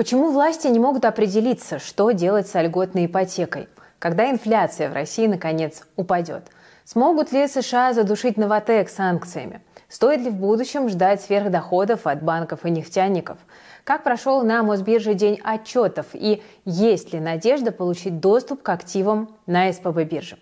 Почему власти не могут определиться, что делать с льготной ипотекой? Когда инфляция в России, наконец, упадет? Смогут ли США задушить Новотек санкциями? Стоит ли в будущем ждать сверхдоходов от банков и нефтяников? Как прошел на Мосбирже день отчетов и есть ли надежда получить доступ к активам на СПБ бирже?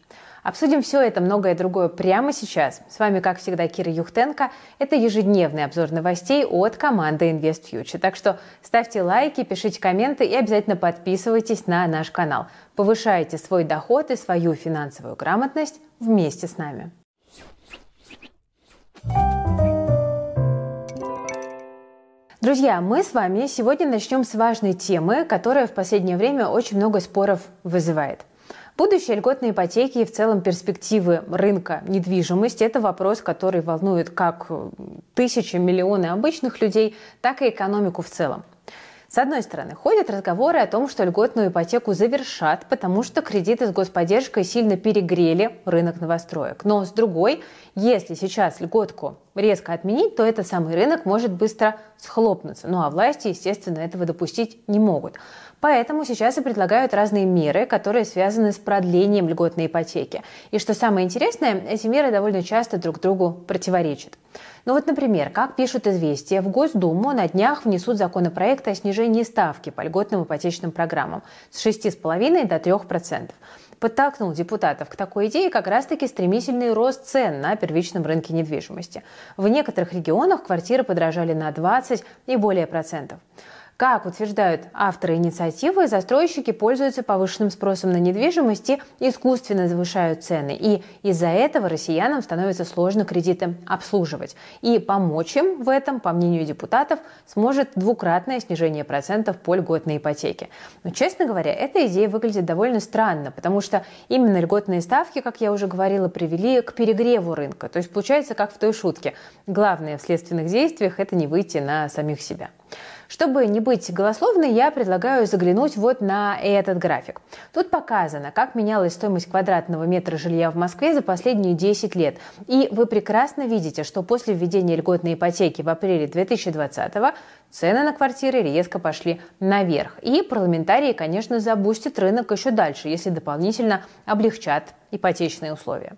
Обсудим все это, многое другое прямо сейчас. С вами, как всегда, Кира Юхтенко. Это ежедневный обзор новостей от команды InvestFuture. Так что ставьте лайки, пишите комменты и обязательно подписывайтесь на наш канал. Повышайте свой доход и свою финансовую грамотность вместе с нами. Друзья, мы с вами сегодня начнем с важной темы, которая в последнее время очень много споров вызывает – Будущее льготной ипотеки и в целом перспективы рынка недвижимости – это вопрос, который волнует как тысячи, миллионы обычных людей, так и экономику в целом. С одной стороны, ходят разговоры о том, что льготную ипотеку завершат, потому что кредиты с господдержкой сильно перегрели рынок новостроек. Но с другой, если сейчас льготку резко отменить, то этот самый рынок может быстро схлопнуться. Ну а власти, естественно, этого допустить не могут. Поэтому сейчас и предлагают разные меры, которые связаны с продлением льготной ипотеки. И что самое интересное, эти меры довольно часто друг другу противоречат. Ну вот, например, как пишут «Известия», в Госдуму на днях внесут законопроект о снижении ставки по льготным ипотечным программам с 6,5 до 3%. Подтолкнул депутатов к такой идее как раз-таки стремительный рост цен на первичном рынке недвижимости. В некоторых регионах квартиры подорожали на 20 и более процентов. Как утверждают авторы инициативы, застройщики пользуются повышенным спросом на недвижимость и искусственно завышают цены. И из-за этого россиянам становится сложно кредиты обслуживать. И помочь им в этом, по мнению депутатов, сможет двукратное снижение процентов по льготной ипотеке. Но, честно говоря, эта идея выглядит довольно странно, потому что именно льготные ставки, как я уже говорила, привели к перегреву рынка. То есть получается, как в той шутке. Главное в следственных действиях – это не выйти на самих себя. Чтобы не быть голословной, я предлагаю заглянуть вот на этот график. Тут показано, как менялась стоимость квадратного метра жилья в Москве за последние 10 лет. И вы прекрасно видите, что после введения льготной ипотеки в апреле 2020 цены на квартиры резко пошли наверх. И парламентарии, конечно, забустят рынок еще дальше, если дополнительно облегчат ипотечные условия.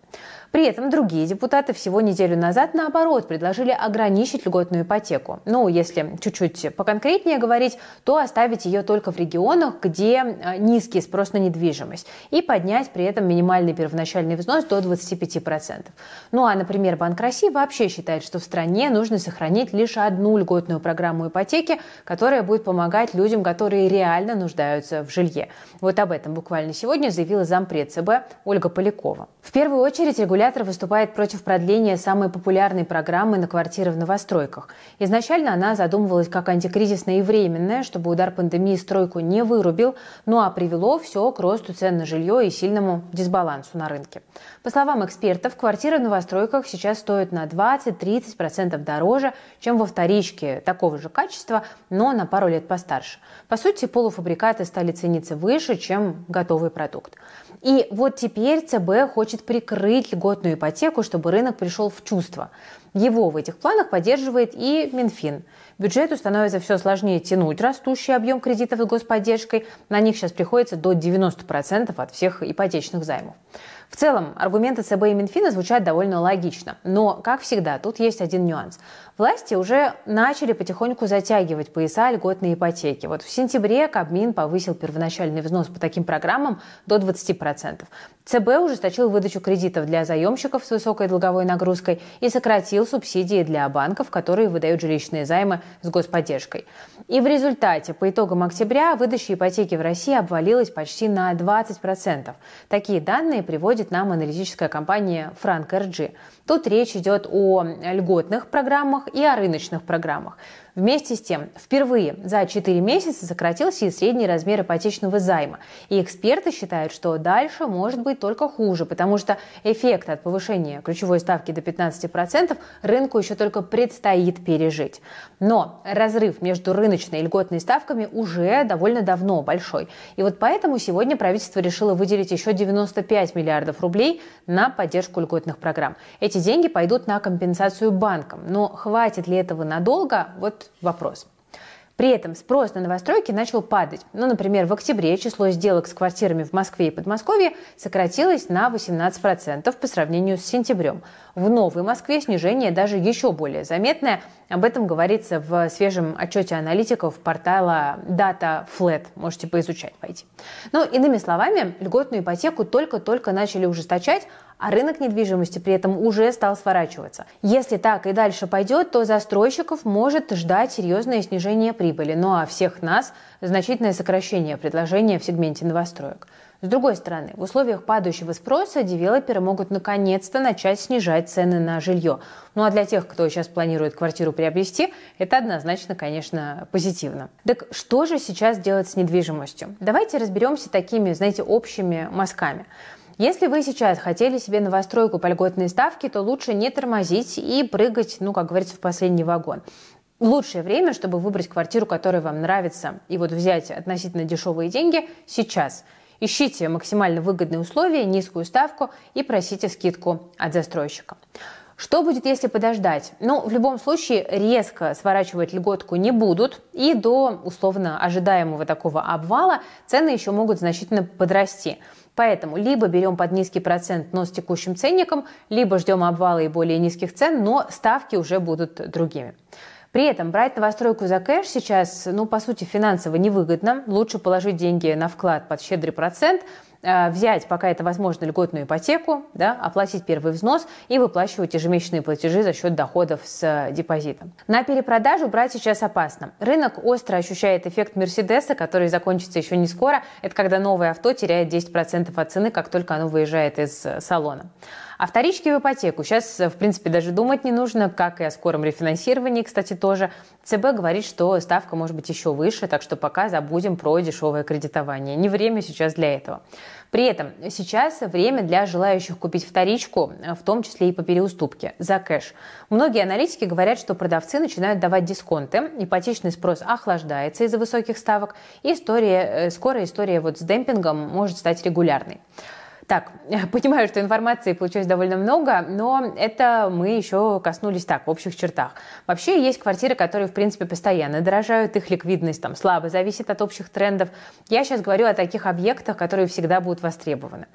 При этом другие депутаты всего неделю назад, наоборот, предложили ограничить льготную ипотеку. Ну, если чуть-чуть поконкретнее говорить, то оставить ее только в регионах, где э, низкий спрос на недвижимость, и поднять при этом минимальный первоначальный взнос до 25%. Ну, а, например, Банк России вообще считает, что в стране нужно сохранить лишь одну льготную программу ипотеки, которая будет помогать людям, которые реально нуждаются в жилье. Вот об этом буквально сегодня заявила зампред ЦБ Ольга Полякова. В первую очередь регулятор выступает против продления самой популярной программы на квартиры в новостройках. Изначально она задумывалась как антикризисная и временная, чтобы удар пандемии стройку не вырубил, ну а привело все к росту цен на жилье и сильному дисбалансу на рынке. По словам экспертов, квартиры в новостройках сейчас стоят на 20-30% дороже, чем во вторичке такого же качества, но на пару лет постарше. По сути, полуфабрикаты стали цениться выше, чем готовый продукт. И вот теперь ЦБ хочет прикрыть льготную ипотеку, чтобы рынок пришел в чувство. Его в этих планах поддерживает и Минфин. Бюджету становится все сложнее тянуть растущий объем кредитов с господдержкой. На них сейчас приходится до 90% от всех ипотечных займов. В целом, аргументы ЦБ и Минфина звучат довольно логично. Но, как всегда, тут есть один нюанс. Власти уже начали потихоньку затягивать пояса льготной ипотеки. Вот в сентябре Кабмин повысил первоначальный взнос по таким программам до 20%. ЦБ ужесточил выдачу кредитов для заемщиков с высокой долговой нагрузкой и сократил субсидии для банков, которые выдают жилищные займы с господдержкой. И в результате, по итогам октября, выдача ипотеки в России обвалилась почти на 20%. Такие данные приводит нам аналитическая компания Frank RG. Тут речь идет о льготных программах и о рыночных программах. Вместе с тем, впервые за 4 месяца сократился и средний размер ипотечного займа. И эксперты считают, что дальше может быть только хуже, потому что эффект от повышения ключевой ставки до 15% рынку еще только предстоит пережить. Но разрыв между рыночной и льготной ставками уже довольно давно большой. И вот поэтому сегодня правительство решило выделить еще 95 миллиардов рублей на поддержку льготных программ. Эти деньги пойдут на компенсацию банкам. Но хватит ли этого надолго? Вот вопрос. При этом спрос на новостройки начал падать. Ну, например, в октябре число сделок с квартирами в Москве и Подмосковье сократилось на 18% по сравнению с сентябрем. В Новой Москве снижение даже еще более заметное. Об этом говорится в свежем отчете аналитиков портала Data Flat. Можете поизучать, пойти. Ну, иными словами, льготную ипотеку только-только начали ужесточать, а рынок недвижимости при этом уже стал сворачиваться. Если так и дальше пойдет, то застройщиков может ждать серьезное снижение прибыли, ну а всех нас значительное сокращение предложения в сегменте новостроек. С другой стороны, в условиях падающего спроса девелоперы могут наконец-то начать снижать цены на жилье. Ну а для тех, кто сейчас планирует квартиру приобрести, это однозначно, конечно, позитивно. Так что же сейчас делать с недвижимостью? Давайте разберемся такими, знаете, общими мазками. Если вы сейчас хотели себе новостройку по льготной ставке, то лучше не тормозить и прыгать, ну, как говорится, в последний вагон. Лучшее время, чтобы выбрать квартиру, которая вам нравится, и вот взять относительно дешевые деньги сейчас. Ищите максимально выгодные условия, низкую ставку и просите скидку от застройщика. Что будет, если подождать? Ну, в любом случае, резко сворачивать льготку не будут, и до условно ожидаемого такого обвала цены еще могут значительно подрасти. Поэтому либо берем под низкий процент, но с текущим ценником, либо ждем обвала и более низких цен, но ставки уже будут другими. При этом брать новостройку за кэш сейчас, ну, по сути, финансово невыгодно. Лучше положить деньги на вклад под щедрый процент – Э, взять, пока это возможно, льготную ипотеку, да, оплатить первый взнос и выплачивать ежемесячные платежи за счет доходов с э, депозитом. На перепродажу брать сейчас опасно. Рынок остро ощущает эффект Мерседеса, который закончится еще не скоро. Это когда новое авто теряет 10% от цены, как только оно выезжает из э, салона. А вторички в ипотеку сейчас, в принципе, даже думать не нужно, как и о скором рефинансировании, кстати, тоже. ЦБ говорит, что ставка может быть еще выше, так что пока забудем про дешевое кредитование. Не время сейчас для этого. При этом сейчас время для желающих купить вторичку, в том числе и по переуступке, за кэш. Многие аналитики говорят, что продавцы начинают давать дисконты, ипотечный спрос охлаждается из-за высоких ставок, и история, э, скоро история вот с демпингом может стать регулярной. Так, понимаю, что информации получилось довольно много, но это мы еще коснулись так, в общих чертах. Вообще есть квартиры, которые, в принципе, постоянно дорожают, их ликвидность там слабо зависит от общих трендов. Я сейчас говорю о таких объектах, которые всегда будут востребованы.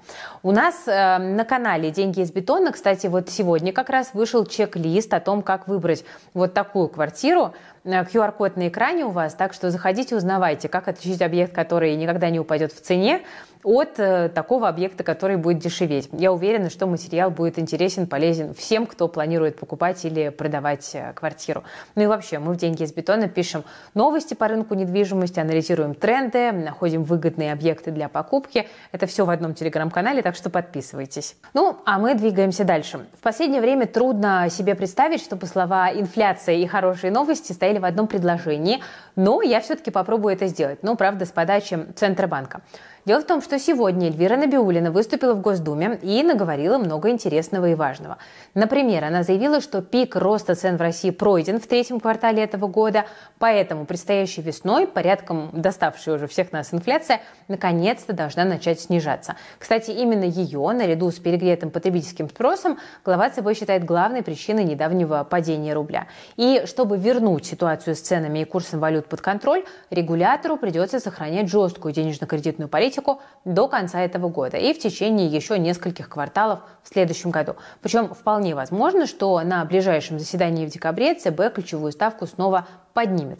У нас э, на канале «Деньги из бетона», кстати, вот сегодня как раз вышел чек-лист о том, как выбрать вот такую квартиру, QR-код э, на экране у вас, так что заходите, узнавайте, как отличить объект, который никогда не упадет в цене, от э, такого объекта, который будет дешеветь. Я уверена, что материал будет интересен, полезен всем, кто планирует покупать или продавать э, квартиру. Ну и вообще, мы в «Деньги из бетона» пишем новости по рынку недвижимости, анализируем тренды, находим выгодные объекты для покупки. Это все в одном телеграм-канале, так что подписывайтесь. Ну, а мы двигаемся дальше. В последнее время трудно себе представить, чтобы слова «инфляция» и «хорошие новости» стояли в одном предложении, но я все-таки попробую это сделать. Ну, правда, с подачи Центробанка. Дело в том, что сегодня Эльвира Набиулина выступила в Госдуме и наговорила много интересного и важного. Например, она заявила, что пик роста цен в России пройден в третьем квартале этого года, поэтому предстоящей весной, порядком доставшая уже всех нас инфляция, наконец-то должна начать снижаться. Кстати, именно ее, наряду с перегретым потребительским спросом, глава ЦБ считает главной причиной недавнего падения рубля. И чтобы вернуть ситуацию с ценами и курсом валют под контроль, регулятору придется сохранять жесткую денежно-кредитную политику политику до конца этого года и в течение еще нескольких кварталов в следующем году. Причем вполне возможно, что на ближайшем заседании в декабре ЦБ ключевую ставку снова поднимет.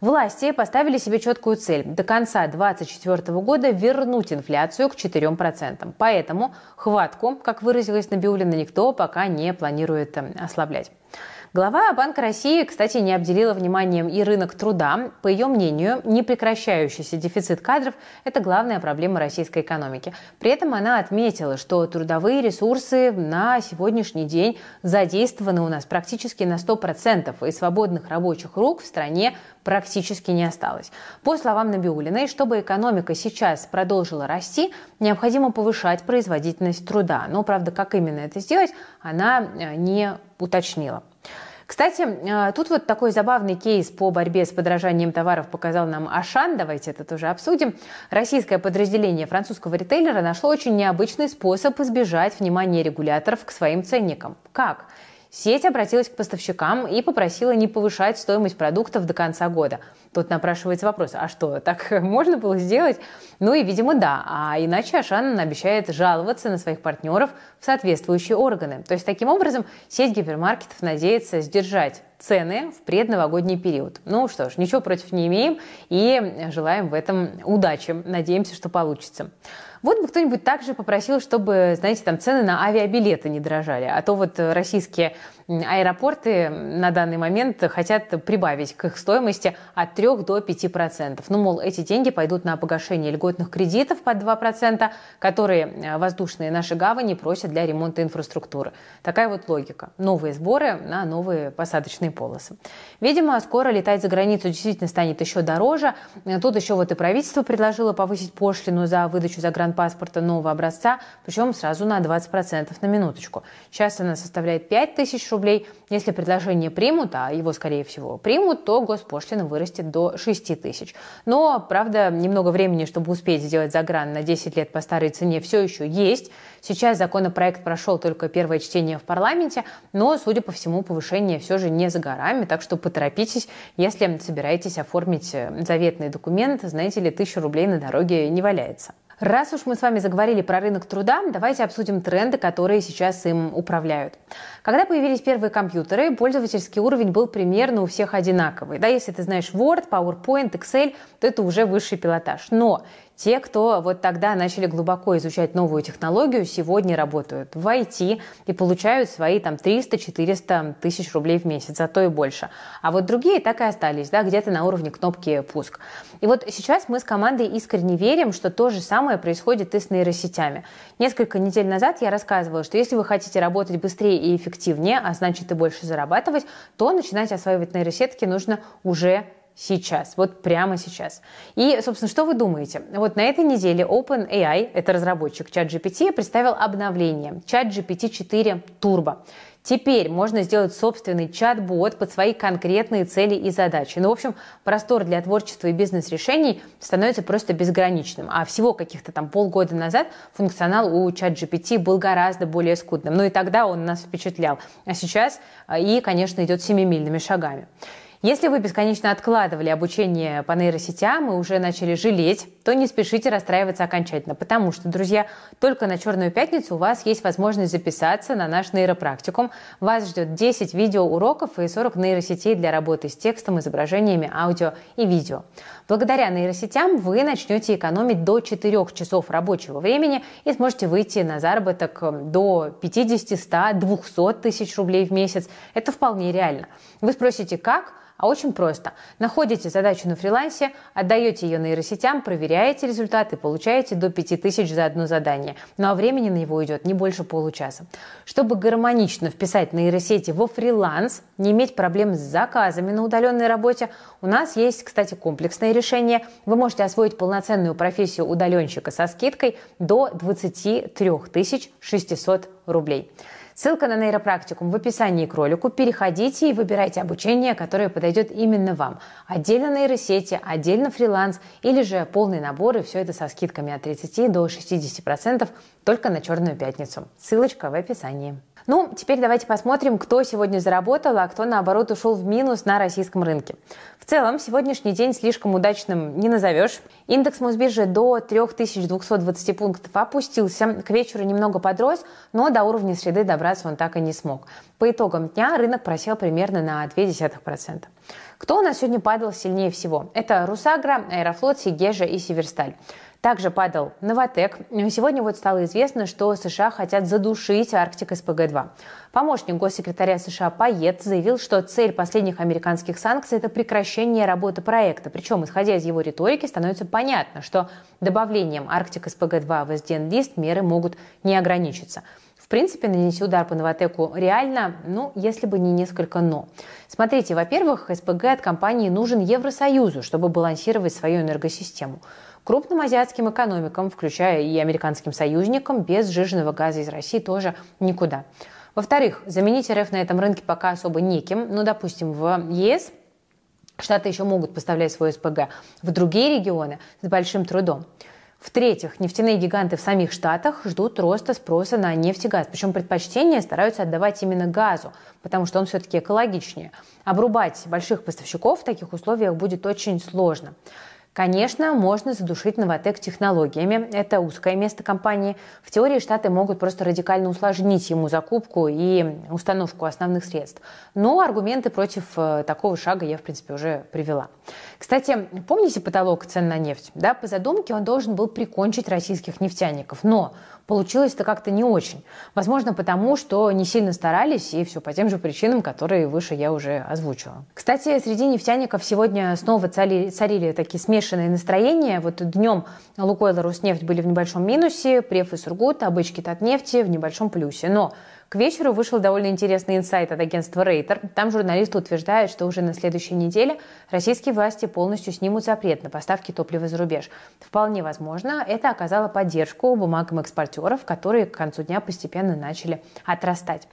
Власти поставили себе четкую цель – до конца 2024 года вернуть инфляцию к 4%. Поэтому хватку, как выразилась Набиулина, никто пока не планирует эм, ослаблять. Глава Банка России, кстати, не обделила вниманием и рынок труда. По ее мнению, непрекращающийся дефицит кадров – это главная проблема российской экономики. При этом она отметила, что трудовые ресурсы на сегодняшний день задействованы у нас практически на 100%, и свободных рабочих рук в стране практически не осталось. По словам Набиулиной, чтобы экономика сейчас продолжила расти, необходимо повышать производительность труда. Но, правда, как именно это сделать, она э, не уточнила. Кстати, э, тут вот такой забавный кейс по борьбе с подражанием товаров показал нам Ашан. Давайте это тоже обсудим. Российское подразделение французского ритейлера нашло очень необычный способ избежать внимания регуляторов к своим ценникам. Как? Сеть обратилась к поставщикам и попросила не повышать стоимость продуктов до конца года. Тут напрашивается вопрос, а что, так можно было сделать? Ну и, видимо, да. А иначе Ашан обещает жаловаться на своих партнеров в соответствующие органы. То есть, таким образом, сеть гипермаркетов надеется сдержать цены в предновогодний период. Ну что ж, ничего против не имеем и желаем в этом удачи. Надеемся, что получится. Вот бы кто-нибудь также попросил, чтобы, знаете, там цены на авиабилеты не дорожали. А то вот российские аэропорты на данный момент хотят прибавить к их стоимости от 3 до 5 процентов. Ну, мол, эти деньги пойдут на погашение льготных кредитов под 2 процента, которые воздушные наши гавани просят для ремонта инфраструктуры. Такая вот логика. Новые сборы на новые посадочные полосы. Видимо, скоро летать за границу действительно станет еще дороже. Тут еще вот и правительство предложило повысить пошлину за выдачу загранпаспорта нового образца, причем сразу на 20% на минуточку. Сейчас она составляет 5 тысяч рублей рублей. Если предложение примут, а его, скорее всего, примут, то госпошлина вырастет до 6 тысяч. Но, правда, немного времени, чтобы успеть сделать загран на 10 лет по старой цене, все еще есть. Сейчас законопроект прошел только первое чтение в парламенте, но, судя по всему, повышение все же не за горами, так что поторопитесь, если собираетесь оформить э, заветный документ, знаете ли, тысячу рублей на дороге не валяется. Раз уж мы с вами заговорили про рынок труда, давайте обсудим тренды, которые сейчас им управляют. Когда появились первые компьютеры, пользовательский уровень был примерно у всех одинаковый. Да, если ты знаешь Word, PowerPoint, Excel, то это уже высший пилотаж. Но те, кто вот тогда начали глубоко изучать новую технологию, сегодня работают в IT и получают свои там 300-400 тысяч рублей в месяц, а то и больше. А вот другие так и остались, да, где-то на уровне кнопки «пуск». И вот сейчас мы с командой искренне верим, что то же самое происходит и с нейросетями. Несколько недель назад я рассказывала, что если вы хотите работать быстрее и эффективнее, а значит и больше зарабатывать, то начинать осваивать нейросетки нужно уже сейчас, вот прямо сейчас. И, собственно, что вы думаете? Вот на этой неделе OpenAI, это разработчик ChatGPT, представил обновление ChatGPT 4 Turbo. Теперь можно сделать собственный чат-бот под свои конкретные цели и задачи. Ну, в общем, простор для творчества и бизнес-решений становится просто безграничным. А всего каких-то там полгода назад функционал у ChatGPT был гораздо более скудным. Ну и тогда он нас впечатлял. А сейчас а, и, конечно, идет семимильными шагами. Если вы бесконечно откладывали обучение по нейросетям и уже начали жалеть, то не спешите расстраиваться окончательно, потому что, друзья, только на Черную пятницу у вас есть возможность записаться на наш нейропрактикум. Вас ждет 10 видеоуроков и 40 нейросетей для работы с текстом, изображениями, аудио и видео. Благодаря нейросетям вы начнете экономить до 4 часов рабочего времени и сможете выйти на заработок до 50, 100, 200 тысяч рублей в месяц. Это вполне реально. Вы спросите, как? А очень просто. Находите задачу на фрилансе, отдаете ее нейросетям, проверяете результаты, получаете до 5000 за одно задание. Ну а времени на него уйдет не больше получаса. Чтобы гармонично вписать нейросети во фриланс, не иметь проблем с заказами на удаленной работе, у нас есть, кстати, комплексное решение. Вы можете освоить полноценную профессию удаленщика со скидкой до 23 600 рублей. Ссылка на нейропрактикум в описании к ролику. Переходите и выбирайте обучение, которое подойдет именно вам. Отдельно нейросети, отдельно фриланс или же полный набор, и все это со скидками от 30 до 60% только на Черную пятницу. Ссылочка в описании. Ну, теперь давайте посмотрим, кто сегодня заработал, а кто, наоборот, ушел в минус на российском рынке. В целом, сегодняшний день слишком удачным не назовешь. Индекс Мосбиржи до 3220 пунктов опустился, к вечеру немного подрос, но до уровня среды добраться он так и не смог. По итогам дня рынок просел примерно на 0,2%. Кто у нас сегодня падал сильнее всего? Это Русагра, Аэрофлот, Сигежа и Северсталь. Также падал Новотек. Сегодня вот стало известно, что США хотят задушить Арктик СПГ-2. Помощник госсекретаря США Пайет заявил, что цель последних американских санкций – это прекращение работы проекта. Причем, исходя из его риторики, становится понятно, что добавлением Арктик СПГ-2 в SDN-лист меры могут не ограничиться. В принципе, нанести удар по Новотеку реально, ну, если бы не несколько «но». Смотрите, во-первых, СПГ от компании нужен Евросоюзу, чтобы балансировать свою энергосистему. Крупным азиатским экономикам, включая и американским союзникам, без сжиженного газа из России тоже никуда. Во-вторых, заменить РФ на этом рынке пока особо неким. Ну, допустим, в ЕС Штаты еще могут поставлять свой СПГ в другие регионы с большим трудом. В-третьих, нефтяные гиганты в самих Штатах ждут роста спроса на нефть и газ. Причем предпочтение стараются отдавать именно газу, потому что он все-таки экологичнее. Обрубать больших поставщиков в таких условиях будет очень сложно. Конечно, можно задушить Новотек технологиями. Это узкое место компании. В теории Штаты могут просто радикально усложнить ему закупку и установку основных средств. Но аргументы против э, такого шага я, в принципе, уже привела. Кстати, помните потолок цен на нефть? Да, по задумке он должен был прикончить российских нефтяников. Но получилось это как-то не очень. Возможно, потому что не сильно старались, и все по тем же причинам, которые выше я уже озвучила. Кстати, среди нефтяников сегодня снова царили, царили такие смешанные настроения. Вот днем Лукойл и Роснефть были в небольшом минусе, Преф и Сургут, а бычки Татнефти в небольшом плюсе. Но к вечеру вышел довольно интересный инсайт от агентства Рейтер. Там журналисты утверждают, что уже на следующей неделе российские власти полностью снимут запрет на поставки топлива за рубеж. Вполне возможно, это оказало поддержку бумагам экспортеров, которые к концу дня постепенно начали отрастать.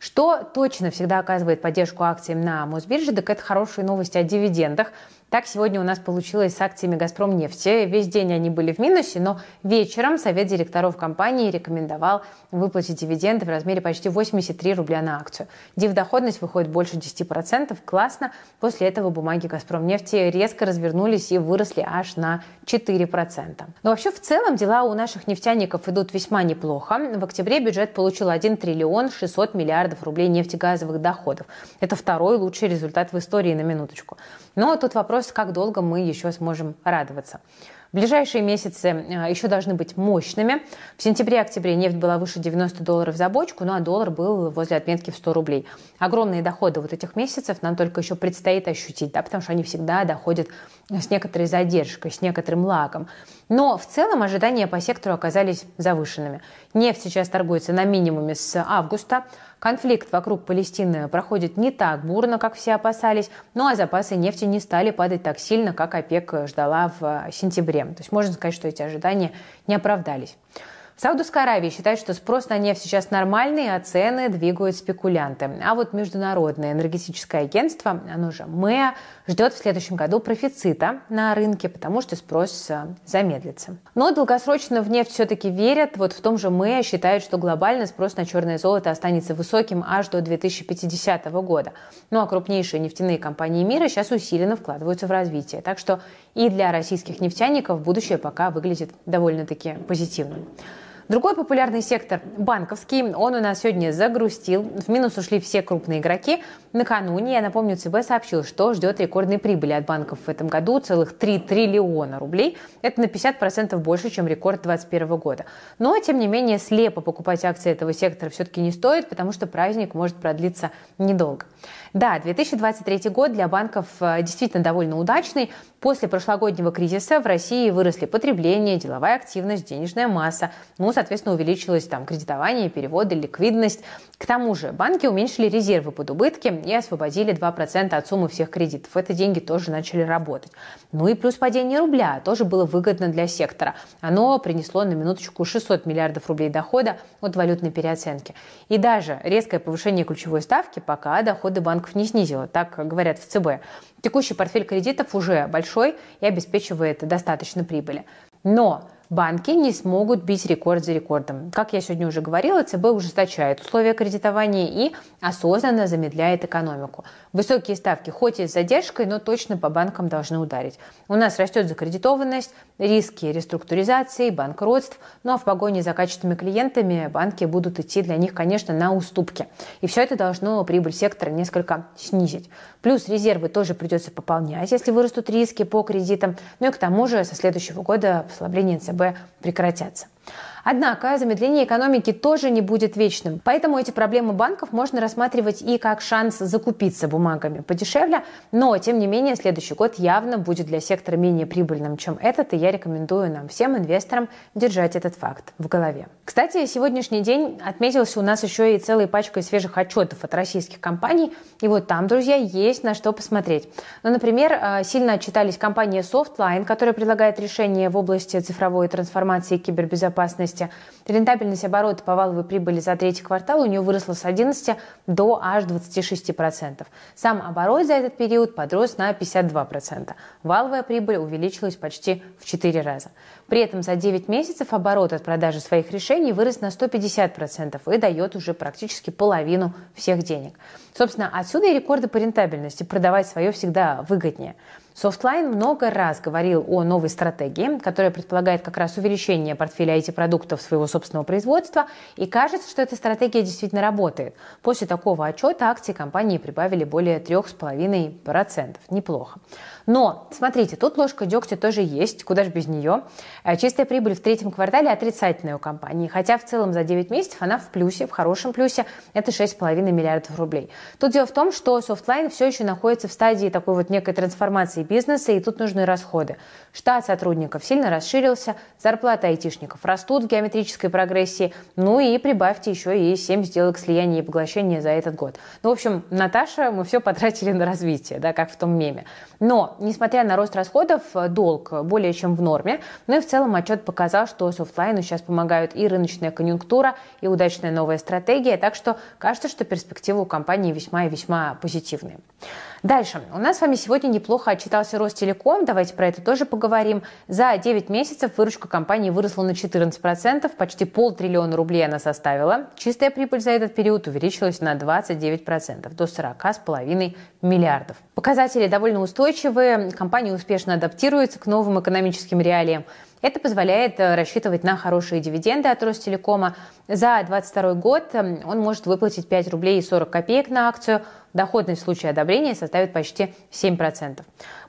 Что точно всегда оказывает поддержку акциям на Мосбирже, так это хорошие новости о дивидендах. Так сегодня у нас получилось с акциями «Газпром нефти». Весь день они были в минусе, но вечером Совет директоров компании рекомендовал выплатить дивиденды в размере почти 83 рубля на акцию. Див-доходность выходит больше 10%. Классно. После этого бумаги «Газпром нефти» резко развернулись и выросли аж на 4%. Но вообще в целом дела у наших нефтяников идут весьма неплохо. В октябре бюджет получил 1 триллион 600 миллиардов рублей нефтегазовых доходов. Это второй лучший результат в истории на минуточку. Но тут вопрос, как долго мы еще сможем радоваться. Ближайшие месяцы э, еще должны быть мощными. В сентябре-октябре нефть была выше 90 долларов за бочку, ну а доллар был возле отметки в 100 рублей. Огромные доходы вот этих месяцев нам только еще предстоит ощутить, да, потому что они всегда доходят с некоторой задержкой, с некоторым лагом. Но в целом ожидания по сектору оказались завышенными. Нефть сейчас торгуется на минимуме с августа. Конфликт вокруг Палестины проходит не так бурно, как все опасались, ну а запасы нефти не стали падать так сильно, как ОПЕК ждала в сентябре. То есть можно сказать, что эти ожидания не оправдались. Саудовской Аравии считают, что спрос на нефть сейчас нормальный, а цены двигают спекулянты. А вот Международное энергетическое агентство, оно же МЭА, ждет в следующем году профицита на рынке, потому что спрос э, замедлится. Но долгосрочно в нефть все-таки верят. Вот в том же МЭА считают, что глобально спрос на черное золото останется высоким аж до 2050 года. Ну а крупнейшие нефтяные компании мира сейчас усиленно вкладываются в развитие. Так что и для российских нефтяников будущее пока выглядит довольно-таки позитивным. Другой популярный сектор – банковский. Он у нас сегодня загрустил. В минус ушли все крупные игроки. Накануне, я напомню, ЦБ сообщил, что ждет рекордной прибыли от банков в этом году – целых 3 триллиона рублей. Это на 50% больше, чем рекорд 2021 года. Но, тем не менее, слепо покупать акции этого сектора все-таки не стоит, потому что праздник может продлиться недолго. Да, 2023 год для банков э, действительно довольно удачный. После прошлогоднего кризиса в России выросли потребление, деловая активность, денежная масса. Ну, соответственно, увеличилось там кредитование, переводы, ликвидность. К тому же банки уменьшили резервы под убытки и освободили 2% от суммы всех кредитов. Это деньги тоже начали работать. Ну и плюс падение рубля тоже было выгодно для сектора. Оно принесло на минуточку 600 миллиардов рублей дохода от валютной переоценки. И даже резкое повышение ключевой ставки пока доходы банков не снизила, так говорят в ЦБ. Текущий портфель кредитов уже большой и обеспечивает достаточно прибыли. Но банки не смогут бить рекорд за рекордом. Как я сегодня уже говорила, ЦБ ужесточает условия кредитования и осознанно замедляет экономику. Высокие ставки хоть и с задержкой, но точно по банкам должны ударить. У нас растет закредитованность, риски реструктуризации, банкротств, ну а в погоне за качественными клиентами банки будут идти для них, конечно, на уступки. И все это должно прибыль сектора несколько снизить. Плюс резервы тоже придется пополнять, если вырастут риски по кредитам. Ну и к тому же со следующего года послабление ЦБ прекратятся. Однако замедление экономики тоже не будет вечным. Поэтому эти проблемы банков можно рассматривать и как шанс закупиться бумагами подешевле. Но, тем не менее, следующий год явно будет для сектора менее прибыльным, чем этот. И я рекомендую нам всем инвесторам держать этот факт в голове. Кстати, сегодняшний день отметился у нас еще и целой пачкой свежих отчетов от российских компаний. И вот там, друзья, есть на что посмотреть. Ну, например, э, сильно отчитались компания Softline, которая предлагает решения в области цифровой трансформации и кибербезопасности рентабельности. Рентабельность оборота по валовой прибыли за третий квартал у нее выросла с 11 до аж 26%. Сам оборот за этот период подрос на 52%. Валовая прибыль увеличилась почти в 4 раза. При этом за 9 месяцев оборот от продажи своих решений вырос на 150% и дает уже практически половину всех денег. Собственно, отсюда и рекорды по рентабельности. Продавать свое всегда выгоднее. Софтлайн много раз говорил о новой стратегии, которая предполагает как раз увеличение портфеля IT-продуктов своего собственного производства, и кажется, что эта стратегия действительно работает. После такого отчета акции компании прибавили более 3,5%. Неплохо. Но, смотрите, тут ложка дегтя тоже есть, куда же без нее. Э, чистая прибыль в третьем квартале отрицательная у компании, хотя в целом за 9 месяцев она в плюсе, в хорошем плюсе, это 6,5 миллиардов рублей. Тут дело в том, что Softline все еще находится в стадии такой вот некой трансформации бизнеса, и тут нужны расходы. Штат сотрудников сильно расширился, зарплаты айтишников растут в геометрической прогрессии, ну и прибавьте еще и 7 сделок слияния и поглощения за этот год. Ну, в общем, Наташа, мы все потратили на развитие, да, как в том меме. Но, несмотря на рост расходов, долг более чем в норме. Ну и в целом отчет показал, что софтлайну сейчас помогают и рыночная конъюнктура, и удачная новая стратегия. Так что кажется, что перспективы у компании весьма и весьма позитивные. Дальше. У нас с вами сегодня неплохо отчитался Ростелеком. Давайте про это тоже поговорим. За 9 месяцев выручка компании выросла на 14%. Почти полтриллиона рублей она составила. Чистая прибыль за этот период увеличилась на 29%, до 40,5 миллиардов. Показатели довольно устойчивые. Компания успешно адаптируется к новым экономическим реалиям. Это позволяет э, рассчитывать на хорошие дивиденды от Ростелекома. За 2022 год э, он может выплатить 5 рублей и 40 копеек на акцию. Доходность в случае одобрения составит почти 7%.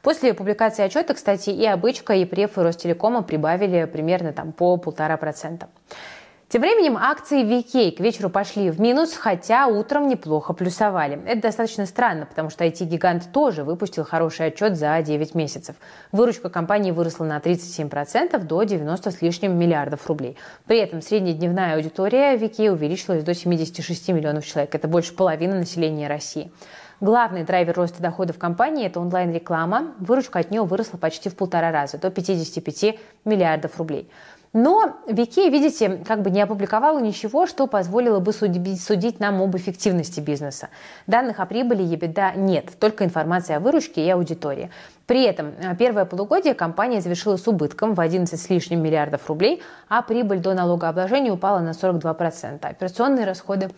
После публикации отчета, кстати, и обычка, и префы Ростелекома прибавили примерно там, по полтора процента. Тем временем акции VK к вечеру пошли в минус, хотя утром неплохо плюсовали. Это достаточно странно, потому что IT-гигант тоже выпустил хороший отчет за 9 месяцев. Выручка компании выросла на 37% до 90 с лишним миллиардов рублей. При этом среднедневная аудитория VK увеличилась до 76 миллионов человек. Это больше половины населения России. Главный драйвер роста доходов компании – это онлайн-реклама. Выручка от нее выросла почти в полтора раза, до 55 миллиардов рублей. Но Вики, видите, как бы не опубликовала ничего, что позволило бы судить, судить нам об эффективности бизнеса. Данных о прибыли EBITDA нет, только информация о выручке и аудитории. При этом э, первое полугодие компания завершила с убытком в 11 с лишним миллиардов рублей, а прибыль до налогообложения упала на 42%. Операционные расходы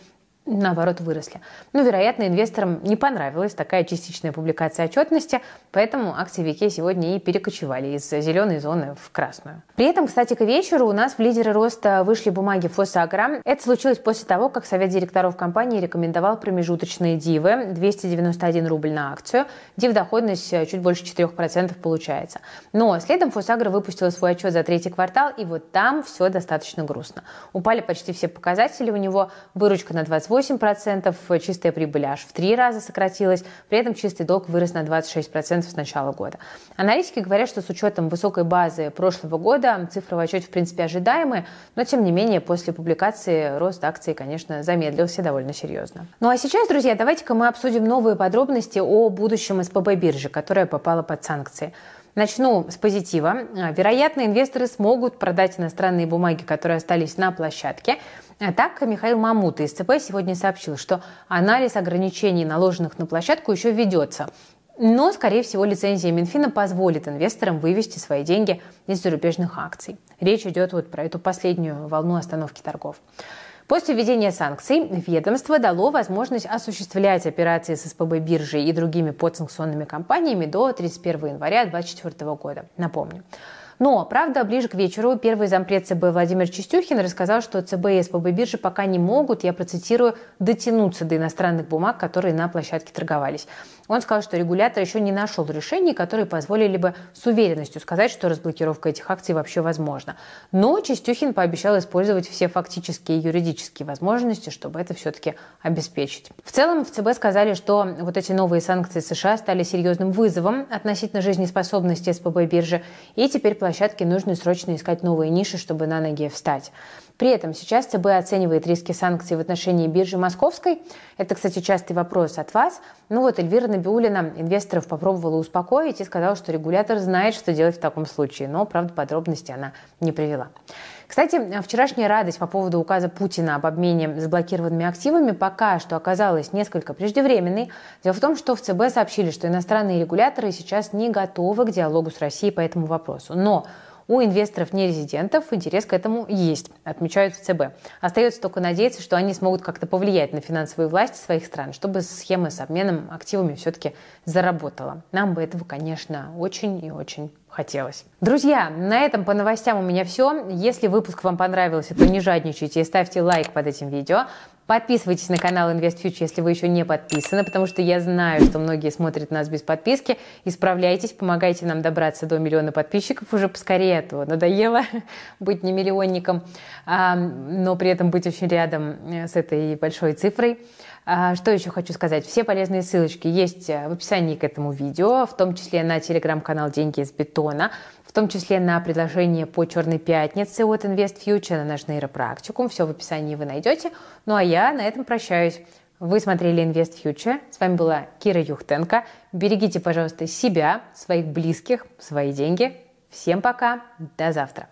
наоборот, выросли. Но, вероятно, инвесторам не понравилась такая частичная публикация отчетности, поэтому акции Вике сегодня и перекочевали из зеленой зоны в красную. При этом, кстати, к вечеру у нас в лидеры роста вышли бумаги Фосагра. Это случилось после того, как Совет директоров компании рекомендовал промежуточные дивы 291 рубль на акцию. Див доходность чуть больше 4% получается. Но следом Фосагра выпустила свой отчет за третий квартал, и вот там все достаточно грустно. Упали почти все показатели у него, выручка на 28 8%, чистая прибыль аж в три раза сократилась, при этом чистый долг вырос на 26% с начала года. Аналитики говорят, что с учетом высокой базы прошлого года цифры в отчете в принципе ожидаемые, но тем не менее после публикации рост акций, конечно, замедлился довольно серьезно. Ну а сейчас, друзья, давайте-ка мы обсудим новые подробности о будущем СПБ биржи, которая попала под санкции. Начну с позитива. Вероятно, инвесторы смогут продать иностранные бумаги, которые остались на площадке. А так, Михаил Мамут из ЦП сегодня сообщил, что анализ ограничений, наложенных на площадку, еще ведется. Но, скорее всего, лицензия Минфина позволит инвесторам вывести свои деньги из зарубежных акций. Речь идет вот про эту последнюю волну остановки торгов. После введения санкций ведомство дало возможность осуществлять операции с СПБ биржей и другими подсанкционными компаниями до 31 января 2024 года. Напомню. Но, правда, ближе к вечеру первый зампред ЦБ Владимир Чистюхин рассказал, что ЦБ и СПБ биржи пока не могут, я процитирую, дотянуться до иностранных бумаг, которые на площадке торговались. Он сказал, что регулятор еще не нашел решений, которые позволили бы с уверенностью сказать, что разблокировка этих акций вообще возможна. Но Чистюхин пообещал использовать все фактические и юридические возможности, чтобы это все-таки обеспечить. В целом в ЦБ сказали, что вот эти новые санкции США стали серьезным вызовом относительно жизнеспособности СПБ биржи, и теперь площадке нужно срочно искать новые ниши, чтобы на ноги встать. При этом сейчас ЦБ оценивает риски санкций в отношении биржи Московской. Это, кстати, частый вопрос от вас. Ну вот Эльвира Набиулина инвесторов попробовала успокоить и сказала, что регулятор знает, что делать в таком случае. Но, правда, подробности она не привела. Кстати, вчерашняя радость по поводу указа Путина об обмене заблокированными активами пока что оказалась несколько преждевременной. Дело в том, что в ЦБ сообщили, что иностранные регуляторы сейчас не готовы к диалогу с Россией по этому вопросу. Но у инвесторов-нерезидентов интерес к этому есть, отмечают в ЦБ. Остается только надеяться, что они смогут как-то повлиять на финансовые власти своих стран, чтобы схема с обменом активами все-таки заработала. Нам бы этого, конечно, очень и очень хотелось. Друзья, на этом по новостям у меня все. Если выпуск вам понравился, то не жадничайте и ставьте лайк под этим видео. Подписывайтесь на канал InvestFuture, если вы еще не подписаны, потому что я знаю, что многие смотрят нас без подписки. Исправляйтесь, помогайте нам добраться до миллиона подписчиков уже поскорее, а надоело быть не миллионником, но при этом быть очень рядом э, с этой большой цифрой. А, что еще хочу сказать? Все полезные ссылочки есть э, в описании к этому видео, в том числе на телеграм-канал «Деньги из бетона», том числе на предложение по «Черной пятнице» от Invest Future, на наш нейропрактикум. Все в описании вы найдете. Ну а я на этом прощаюсь. Вы смотрели Invest Future. С вами была Кира Юхтенко. Берегите, пожалуйста, себя, своих близких, свои деньги. Всем пока. До завтра.